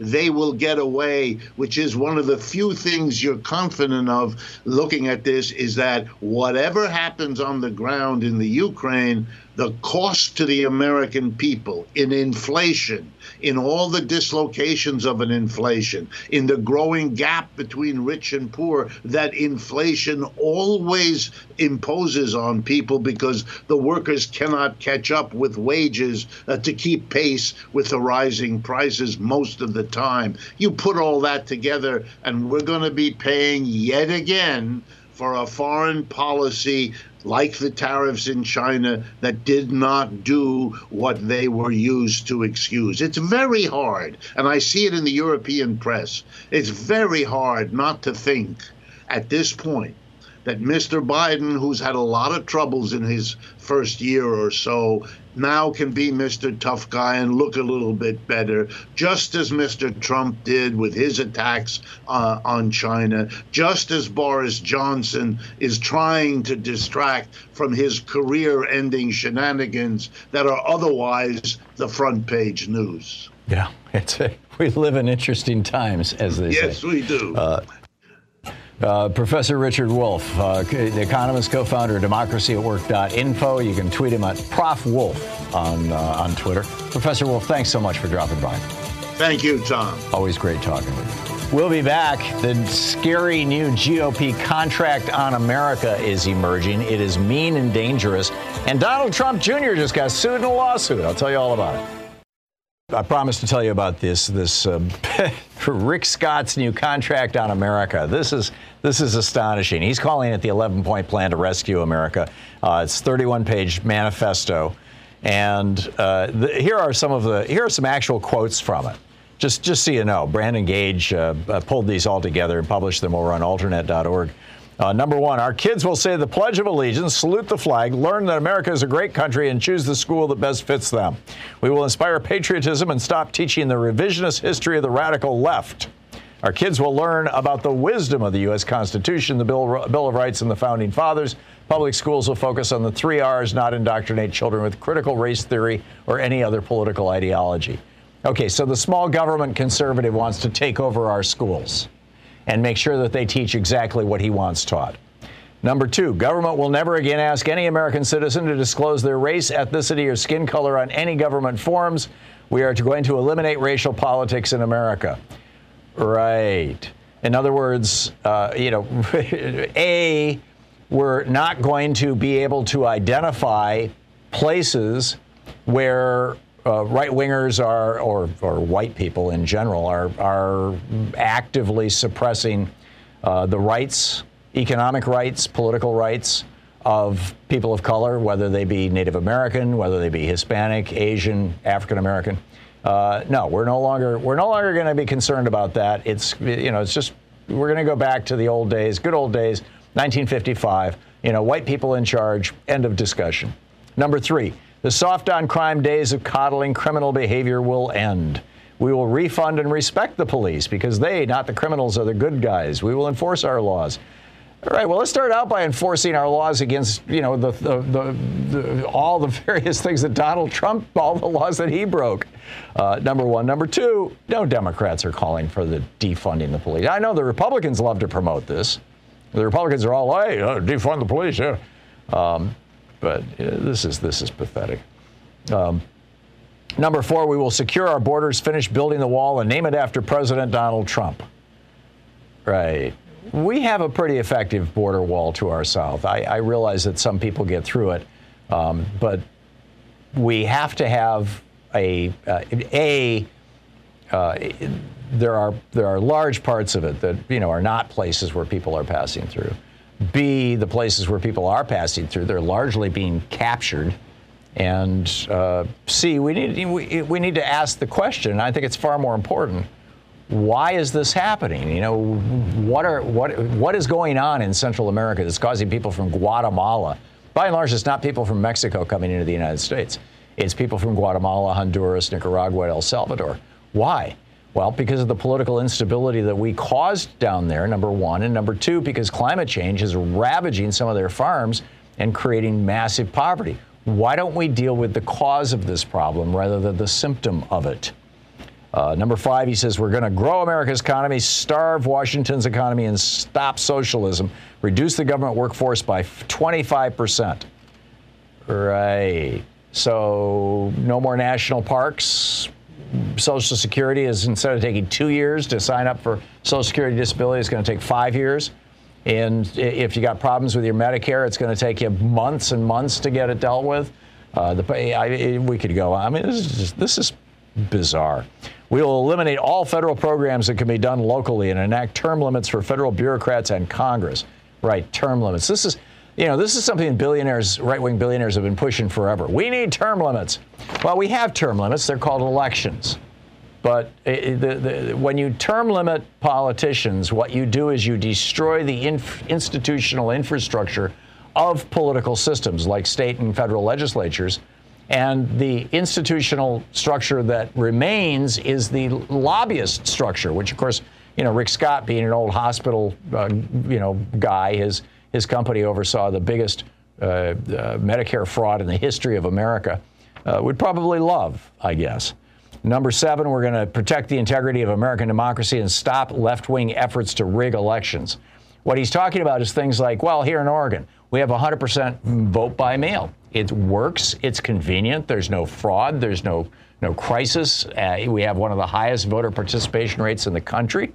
they will get away, which is one of the few things you're confident of looking at this is that whatever happens on the ground in the Ukraine, the cost to the American people in inflation, in all the dislocations of an inflation, in the growing gap between rich and poor that inflation always imposes on people because the workers cannot catch up with wages uh, to keep pace with the rising prices most of the time. You put all that together, and we're going to be paying yet again for a foreign policy like the tariffs in China that did not do what they were used to excuse. It's very hard, and I see it in the European press. It's very hard not to think at this point that Mr. Biden, who's had a lot of troubles in his first year or so, now can be Mr. Tough Guy and look a little bit better, just as Mr. Trump did with his attacks uh, on China, just as Boris Johnson is trying to distract from his career ending shenanigans that are otherwise the front page news. Yeah, it's a, we live in interesting times, as they yes, say. Yes, we do. Uh, uh, Professor Richard Wolff, uh, the Economist, co-founder of DemocracyAtWork.info. You can tweet him at Prof Wolff on uh, on Twitter. Professor Wolff, thanks so much for dropping by. Thank you, Thom. Always great talking with you. We'll be back. The scary new GOP contract on America is emerging. It is mean and dangerous. And Donald Trump Jr. just got sued in a lawsuit. I'll tell you all about it. I promised to tell you about this this uh, Rick Scott's new contract on America. This is this is astonishing. He's calling it the 11 point plan to rescue America. Uh, it's 31 page manifesto, and uh, the, here are some of the here are some actual quotes from it. Just just so you know, Brandon Gage uh, uh, pulled these all together and published them over on Alternet.org. Uh, number one, our kids will say the Pledge of Allegiance, salute the flag, learn that America is a great country, and choose the school that best fits them. We will inspire patriotism and stop teaching the revisionist history of the radical left. Our kids will learn about the wisdom of the U.S. Constitution, the Bill, Bill of Rights, and the Founding Fathers. Public schools will focus on the three R's, not indoctrinate children with critical race theory or any other political ideology. Okay, so the small government conservative wants to take over our schools and make sure that they teach exactly what he wants taught. Number two, government will never again ask any American citizen to disclose their race, ethnicity, or skin color on any government forms. We are going to eliminate racial politics in America. Right. In other words, uh, you know, A, we're not going to be able to identify places where uh, right wingers are, or, or white people in general, are, are actively suppressing uh, the rights, economic rights, political rights of people of color, whether they be Native American, whether they be Hispanic, Asian, African American. Uh, no, we're no longer we're no longer going to be concerned about that. It's you know it's just we're going to go back to the old days, good old days, 1955. You know, white people in charge. End of discussion. Number three, the soft on crime days of coddling criminal behavior will end. We will refund and respect the police because they, not the criminals, are the good guys. We will enforce our laws. All right. Well, let's start out by enforcing our laws against, you know, the, the, the, the all the various things that Donald Trump, all the laws that he broke. Uh, number one. Number two. No Democrats are calling for the defunding the police. I know the Republicans love to promote this. The Republicans are all, hey, uh, defund the police. Yeah. Um, but uh, this is this is pathetic. Um, number four, we will secure our borders, finish building the wall, and name it after President Donald Trump. Right. We have a pretty effective border wall to our south. I, I realize that some people get through it, um, but we have to have a uh, a. Uh, there are there are large parts of it that you know are not places where people are passing through. B, the places where people are passing through, they're largely being captured And uh, C, we need, we, we need to ask the question, I think it's far more important why is this happening? You know, what are what what is going on in Central America that's causing people from Guatemala? By and large, it's not people from Mexico coming into the United States. It's people from Guatemala, Honduras, Nicaragua, El Salvador. Why? Well, because of the political instability that we caused down there, number one. And number two, because climate change is ravaging some of their farms and creating massive poverty. Why don't we deal with the cause of this problem rather than the symptom of it? Uh, number five, he says, we're going to grow America's economy, starve Washington's economy, and stop socialism, reduce the government workforce by 25%. Right. So, no more national parks. Social Security is instead of taking two years to sign up for Social Security disability, it's going to take five years. And if you got problems with your Medicare, it's going to take you months and months to get it dealt with. Uh, the, I, we could go. I mean, this is just, this is bizarre. We will eliminate all federal programs that can be done locally and enact term limits for federal bureaucrats and Congress. Right, term limits. This is, you know, this is something billionaires, right-wing billionaires, have been pushing forever. We need term limits. Well, we have term limits. They're called elections. But the, the, when you term limit politicians, what you do is you destroy the inf- institutional infrastructure of political systems like state and federal legislatures. And the institutional structure that remains is the lobbyist structure, which, of course, you know, Rick Scott, being an old hospital, uh, you know, guy, his his company oversaw the biggest uh, uh, Medicare fraud in the history of America. Uh, would probably love, I guess. Number seven, we're going to protect the integrity of American democracy and stop left wing efforts to rig elections. What he's talking about is things like, well, here in Oregon, we have 100% vote by mail. It works, it's convenient, there's no fraud, there's no, no crisis. Uh, we have one of the highest voter participation rates in the country.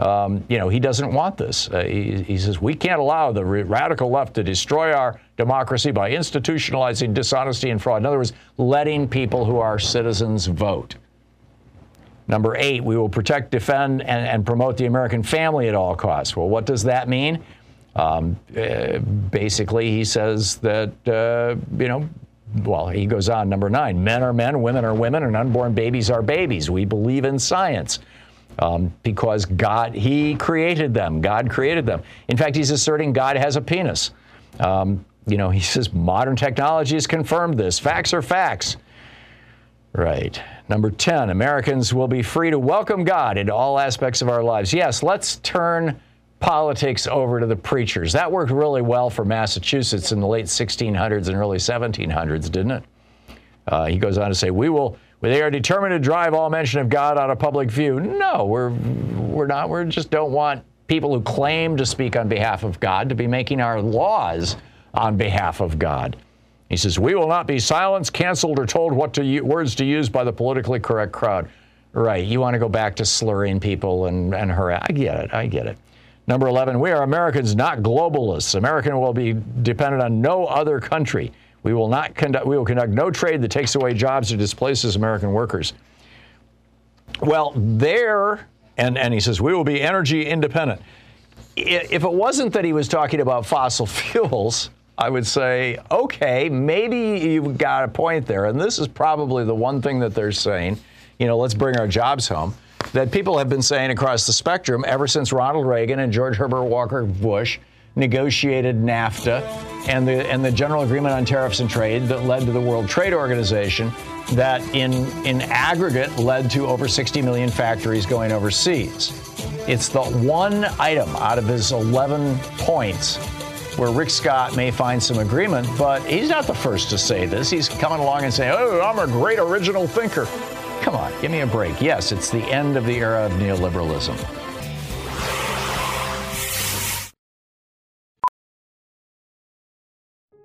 Um, you know, he doesn't want this. Uh, he, he, says, we can't allow the radical left to destroy our democracy by institutionalizing dishonesty and fraud. In other words, letting people who are citizens vote. Number eight, we will protect, defend, and, and promote the American family at all costs. Well, what does that mean? Um, uh, basically, he says that, uh, you know, well, he goes on, number nine, men are men, women are women, and unborn babies are babies. We believe in science um, because God, He created them. God created them. In fact, he's asserting God has a penis. Um, you know, he says modern technology has confirmed this. Facts are facts. Right. Number 10, Americans will be free to welcome God into all aspects of our lives. Yes, let's turn politics over to the preachers. That worked really well for Massachusetts in the late 1600s and early 1700s, didn't it? Uh, he goes on to say, We will they are determined to drive all mention of God out of public view. No, we're we're not. We just don't want people who claim to speak on behalf of God to be making our laws on behalf of God. He says, "We will not be silenced, canceled, or told what to words to use by the politically correct crowd." Right? You want to go back to slurring people and and harass? I get it. I get it. Number 11, we are Americans, not globalists. American will be dependent on no other country. We will not conduct, we will conduct no trade that takes away jobs or displaces American workers. Well, there, and, and he says, we will be energy independent. If it wasn't that he was talking about fossil fuels, I would say, okay, maybe you've got a point there. And this is probably the one thing that they're saying, you know, let's bring our jobs home, that people have been saying across the spectrum ever since Ronald Reagan and George Herbert Walker Bush negotiated NAFTA and the and the General Agreement on Tariffs and Trade that led to the World Trade Organization that in in aggregate led to over 60 million factories going overseas. It's the one item out of his 11 points where Rick Scott may find some agreement, but he's not the first to say this. He's coming along and saying, "Oh, I'm a great original thinker." Come on, give me a break. Yes, it's the end of the era of neoliberalism.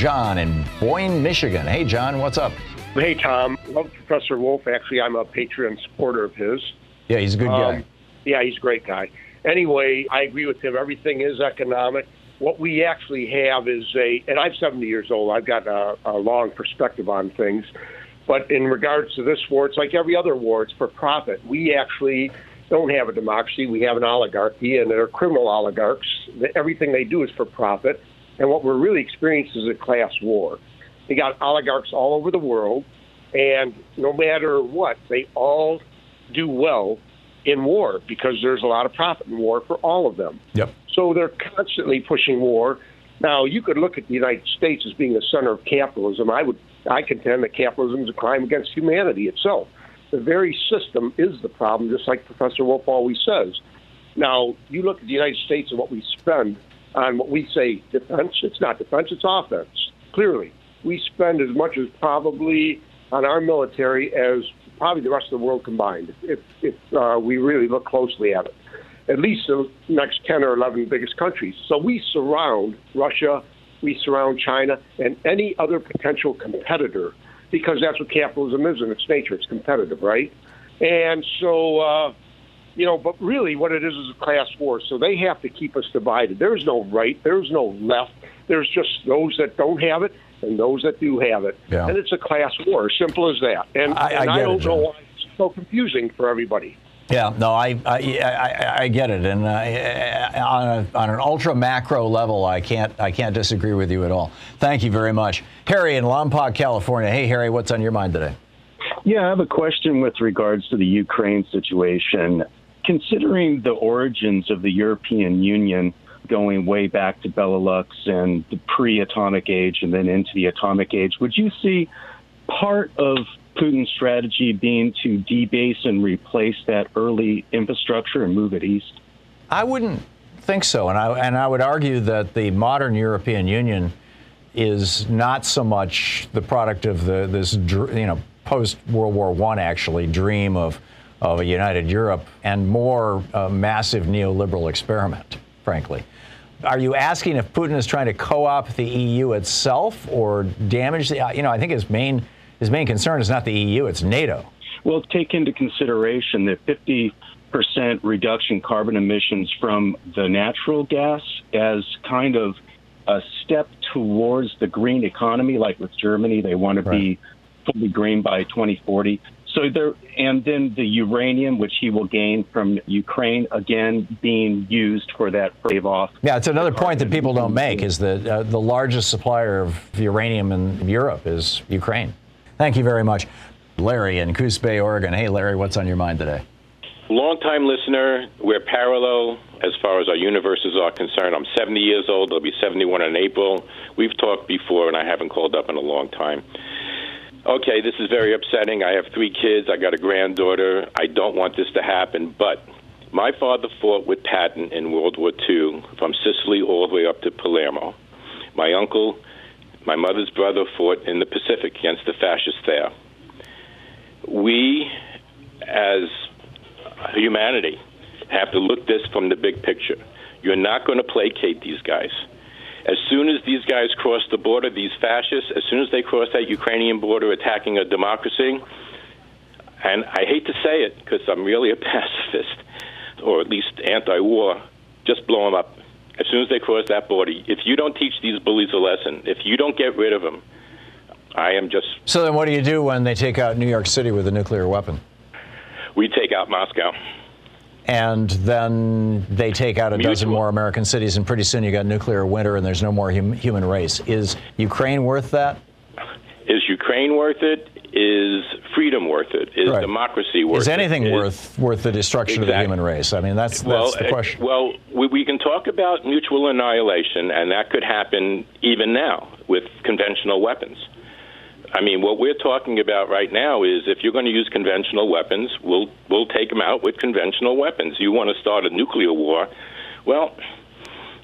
John in Boyne, Michigan. Hey, John, what's up? Hey, Thom. Love Professor Wolff. Actually, I'm a Patreon supporter of his. Yeah, he's a good guy. Um, yeah, he's a great guy. Anyway, I agree with him. Everything is economic. What we actually have is a, and I'm 70 years old. I've got a, a long perspective on things. But in regards to this war, it's like every other war. It's for profit. We actually don't have a democracy. We have an oligarchy, and they're criminal oligarchs. Everything they do is for profit. And what we're really experiencing is a class war. You got oligarchs all over the world, and no matter what, they all do well in war because there's a lot of profit in war for all of them. Yep. So they're constantly pushing war. Now you could look at the United States as being the center of capitalism. I would I contend that capitalism is a crime against humanity itself. The very system is the problem, just like Professor Wolff always says. Now you look at the United States and what we spend on what we say defense. It's not defense; it's offense. Clearly, we spend as much as probably on our military as probably the rest of the world combined, if, if uh, we really look closely at it. At least the next 10 or 11 biggest countries. So we surround Russia, we surround China, and any other potential competitor because that's what capitalism is in its nature. It's competitive, right? And so, uh, you know, but really what it is is a class war. So they have to keep us divided. There's no right, there's no left. There's just those that don't have it and those that do have it. Yeah. And it's a class war, simple as that. And I- I and I, get don't know why it's so confusing for everybody. Yeah, no, I I, I, I get it, and uh, on, a, on an ultra macro level, I can't I can't disagree with you at all. Thank you very much, Harry in Lompoc, California. Hey, Harry, what's on your mind today? Yeah, I have a question with regards to the Ukraine situation. Considering the origins of the European Union going way back to Belarus and the pre atomic age and then into the atomic age, would you see part of Putin's strategy being to debase and replace that early infrastructure and move it east? I wouldn't think so, and I and I would argue that the modern European Union is not so much the product of the this you know post World War One actually dream of of a united Europe and more a massive neoliberal experiment, frankly. Are you asking if Putin is trying to co-opt the EU itself or damage the? Uh, you know, I think his main his main concern is not the EU; it's NATO. Well, take into consideration that 50% reduction carbon emissions from the natural gas as kind of a step towards the green economy, like with Germany, they want to be fully green by 2040. So there, and then the uranium, which he will gain from Ukraine, again being used for that save off. Yeah, it's another point that people don't make is that uh, the largest supplier of uranium in Europe is Ukraine. Thank you very much. Larry in Coos Bay, Oregon. Hey, Larry, what's on your mind today? Long-time listener. We're parallel as far as our universes are concerned. I'm 70 years old. I'll be 71 in April. We've talked before, and I haven't called up in a long time. Okay, this is very upsetting. I have three kids. I got a granddaughter. I don't want this to happen, but my father fought with Patton in World War II from Sicily all the way up to Palermo. My uncle, my mother's brother, fought in the Pacific against the fascists there. We, as humanity, have to look this from the big picture. You're not going to placate these guys. As soon as these guys cross the border, these fascists, as soon as they cross that Ukrainian border attacking a democracy, and I hate to say it because I'm really a pacifist, or at least anti war, just blow them up. As soon as they cross that border, if you don't teach these bullies a lesson, if you don't get rid of them, I am just, So then, what do you do when they take out New York City with a nuclear weapon? we take out Moscow. And then they take out a dozen more American cities, and pretty soon you got nuclear winter, and there's no more hum- human race. Is Ukraine worth that? Is Ukraine worth it? Is freedom worth it? Is Right. democracy worth it? Is anything Is- worth worth the destruction of the human race? I mean, that's well, that's the uh, question. well, we, we can talk about mutual annihilation, and that could happen even now with conventional weapons. I mean, what we're talking about right now is if you're going to use conventional weapons, we'll we'll take them out with conventional weapons. You want to start a nuclear war? Well,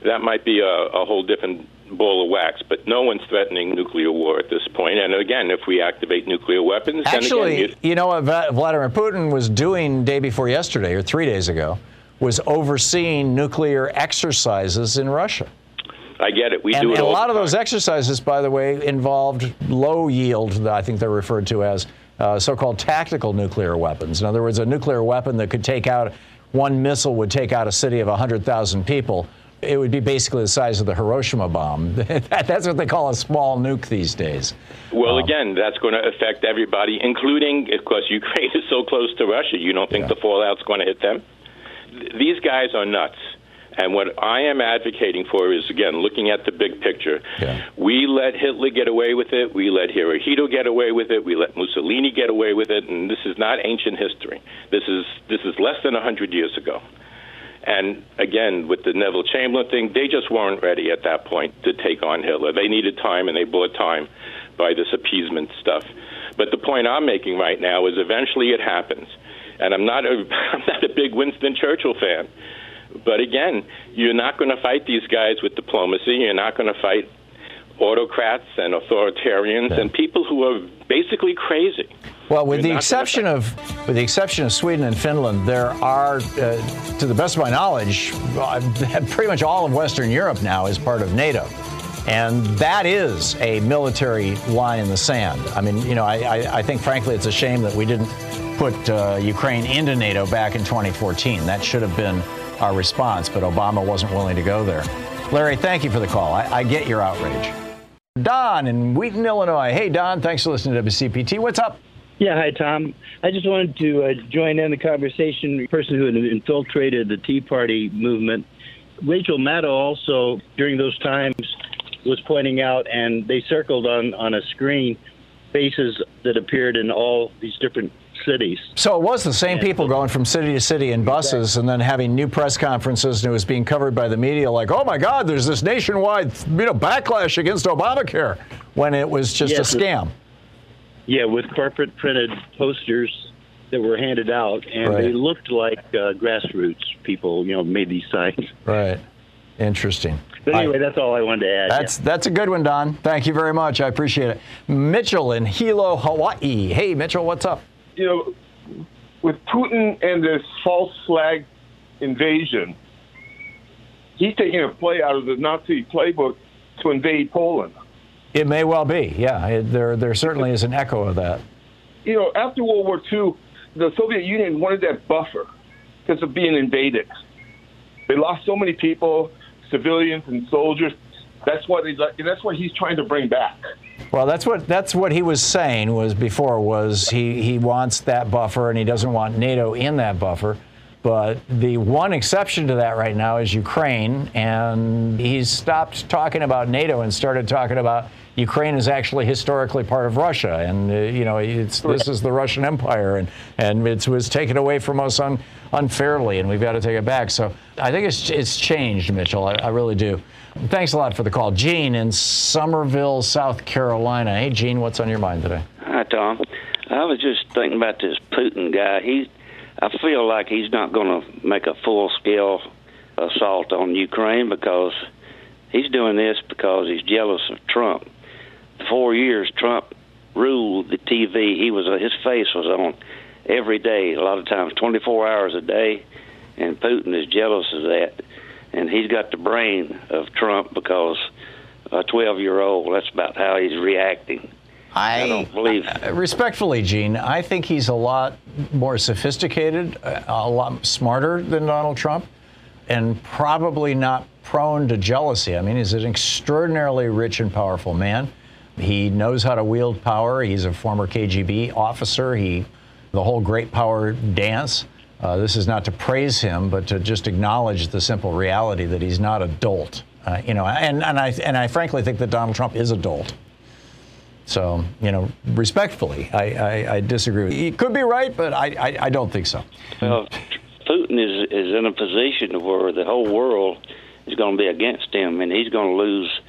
that might be a, a whole different ball of wax. But no one's threatening nuclear war at this point. And again, if we activate nuclear weapons, then Actually, again, you know what Vladimir Putin was doing day before yesterday, or three days ago, was overseeing nuclear exercises in Russia. I get it. We and, do it and a lot of those exercises, by the way, involved low yield, I think they're referred to as uh, so called tactical nuclear weapons. In other words, a nuclear weapon that could take out, one missile would take out a city of 100,000 people. It would be basically the size of the Hiroshima bomb. That's what they call a small nuke these days. Well, again, that's going to affect everybody, including, of course, Ukraine is so close to Russia. You don't think the fallout's going to hit them? Th- These guys are nuts. And what I am advocating for is, again, looking at the big picture. We let Hitler get away with it. We let Hirohito get away with it. We let Mussolini get away with it. And this is not ancient history. This is this is less than 100 years ago. And again, with the Neville Chamberlain thing, they just weren't ready at that point to take on Hitler. They needed time, and they bought time by this appeasement stuff. But the point I'm making right now is eventually it happens. And I'm not a, I'm not a big Winston Churchill fan. But again, you're not going to fight these guys with diplomacy. You're not going to fight autocrats and authoritarians and people who are basically crazy. Well, with You're the exception of with the exception of Sweden and Finland, there are, uh, to the best of my knowledge, uh, pretty much all of Western Europe now is part of NATO. And that is a military line in the sand. I mean, you know, I, I, I think, frankly, it's a shame that we didn't put uh, Ukraine into NATO back in 2014. That should have been our response, but Obama wasn't willing to go there. Larry, thank you for the call. I, I get your outrage. Don in Wheaton, Illinois. Hey, Don, thanks for listening to WCPT. What's up? Yeah, hi, Thom. I just wanted to uh, join in the conversation. The person who had infiltrated the Tea Party movement, Rachel Maddow, also during those times was pointing out, and they circled on on a screen faces that appeared in all these different cities. So it was the same people going from city to city in buses and then having new press conferences, and it was being covered by the media like, "Oh my God, there's this nationwide, you know, backlash against Obamacare," when it was just Yes, a scam. Yeah, with corporate printed posters that were handed out, and Right. they looked like uh, grassroots people. You know, made these signs. Right. Interesting. But anyway, that's all I wanted to add. That's that's a good one, Don. Thank you very much. I appreciate it. Mitchell in Hilo, Hawaii. Hey, Mitchell, what's up? You know, with Putin and this false flag invasion, he's taking a play out of the Nazi playbook to invade Poland. It may well be. Yeah, it, there there certainly is an echo of that. You know, after World War II, the Soviet Union wanted that buffer because of being invaded. They lost so many people, civilians and soldiers. That's what they, that's what he's trying to bring back. Well, that's what that's what he was saying was before was he he wants that buffer and he doesn't want NATO in that buffer. But the one exception to that right now is Ukraine, and he's stopped talking about NATO and started talking about Ukraine is actually historically part of Russia, and uh, you know it's this is the Russian Empire, and and it was taken away from us un, unfairly, and we've got to take it back. So I think it's it's changed, Mitchell. I, I really do. Thanks a lot for the call, Gene in Summerville, South Carolina. Hey, Gene, what's on your mind today? Hi, Thom. I was just thinking about this Putin guy. He, I feel like he's not going to make a full scale assault on Ukraine because he's doing this because he's jealous of Trump. Four years Trump ruled the TV. He was his face was on every day, a lot of times, 24 hours a day, and Putin is jealous of that. And he's got the brain of Trump because a 12 year old. That's about how he's reacting. I, don't believe. Uh, respectfully, Gene, I think he's a lot more sophisticated, uh, a lot smarter than Donald Trump, and probably not prone to jealousy. I mean, he's an extraordinarily rich and powerful man. He knows how to wield power. He's a former KGB officer. He, the whole great power dance. Uh, this is not to praise him, but to just acknowledge the simple reality that he's not a dolt. Uh, you know, and, and I and I frankly think that Donald Trump is a dolt. So, you know, respectfully, I, I, I disagree. He could be right, but I, I, I don't think so. Well, Putin is is in a position where the whole world is going to be against him, and he's going to lose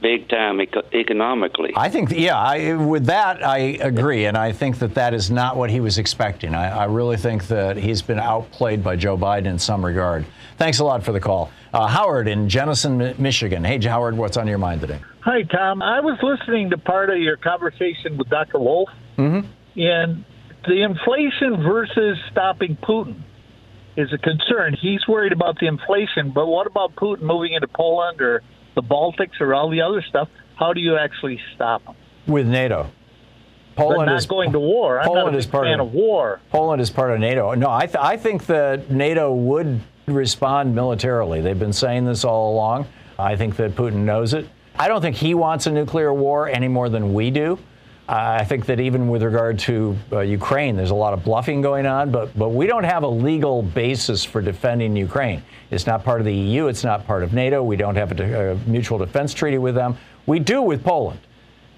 big time eco- economically. I think, yeah, I, with that, I agree. And I think that that is not what he was expecting. I, I really think that he's been outplayed by Joe Biden in some regard. Thanks a lot for the call. Uh, Howard in Jenison, Michigan. Hey, Howard, what's on your mind today? Hi, Thom. I was listening to part of your conversation with Dr. Wolff, Mm-hmm. and the inflation versus stopping Putin is a concern. He's worried about the inflation, but what about Putin moving into Poland or the Baltics or all the other stuff, how do you actually stop them? With NATO. Poland is going to war. I'm Poland is part of war. Poland is part of NATO. No, I, th- I think that NATO would respond militarily. They've been saying this all along. I think that Putin knows it. I don't think he wants a nuclear war any more than we do. Uh, I think that even with regard to uh, Ukraine, there's a lot of bluffing going on, but but we don't have a legal basis for defending Ukraine. It's not part of the EU. It's not part of NATO. We don't have a, a mutual defense treaty with them. We do with Poland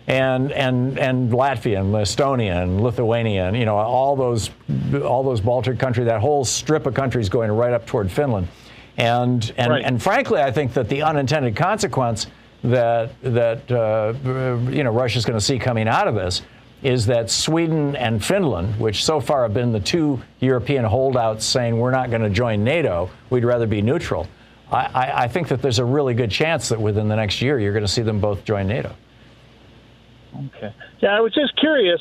and and and Latvia and Estonia and Lithuania and you know all those all those Baltic countries, that whole strip of countries going right up toward Finland, and and Right. and frankly, I think that the unintended consequence that that uh, you know Russia's going to see coming out of this is that Sweden and Finland, which so far have been the two European holdouts saying we're not going to join NATO, we'd rather be neutral. I, I, I think that there's a really good chance that within the next year you're going to see them both join NATO. Okay. Yeah, I was just curious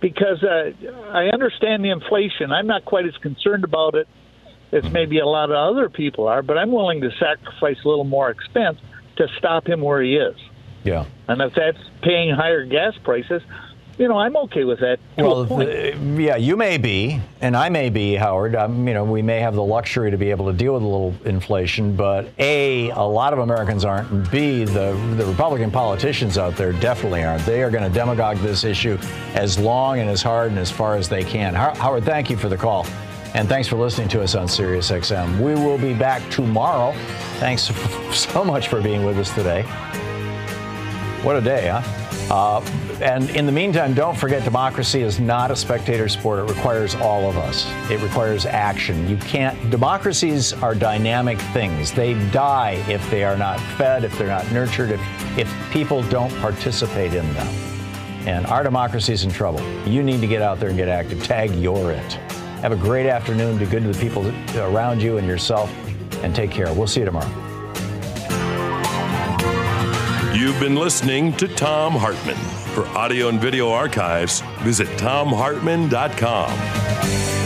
because uh, I understand the inflation. I'm not quite as concerned about it as maybe a lot of other people are, but I'm willing to sacrifice a little more expense to stop him where he is. Yeah. And if that's paying higher gas prices, you know, I'm okay with that. Well, the, yeah, you may be, and I may be, Howard. Um, you know, we may have the luxury to be able to deal with a little inflation, but A, a lot of Americans aren't, and B, the, the Republican politicians out there definitely aren't. They are going to demagogue this issue as long and as hard and as far as they can. Howard, thank you for the call, and thanks for listening to us on Sirius XM. We will be back tomorrow. Thanks so much for being with us today. What a day, huh? Uh, and in the meantime, don't forget democracy is not a spectator sport. It requires all of us. It requires action. You can't, democracies are dynamic things. They die if they are not fed, if they're not nurtured, if, if people don't participate in them. And our democracy is in trouble. You need to get out there and get active. Tag you're it. Have a great afternoon. Be good to the people around you and yourself, and take care. We'll see you tomorrow. You've been listening to Thom Hartmann. For audio and video archives, visit thomhartmann.com.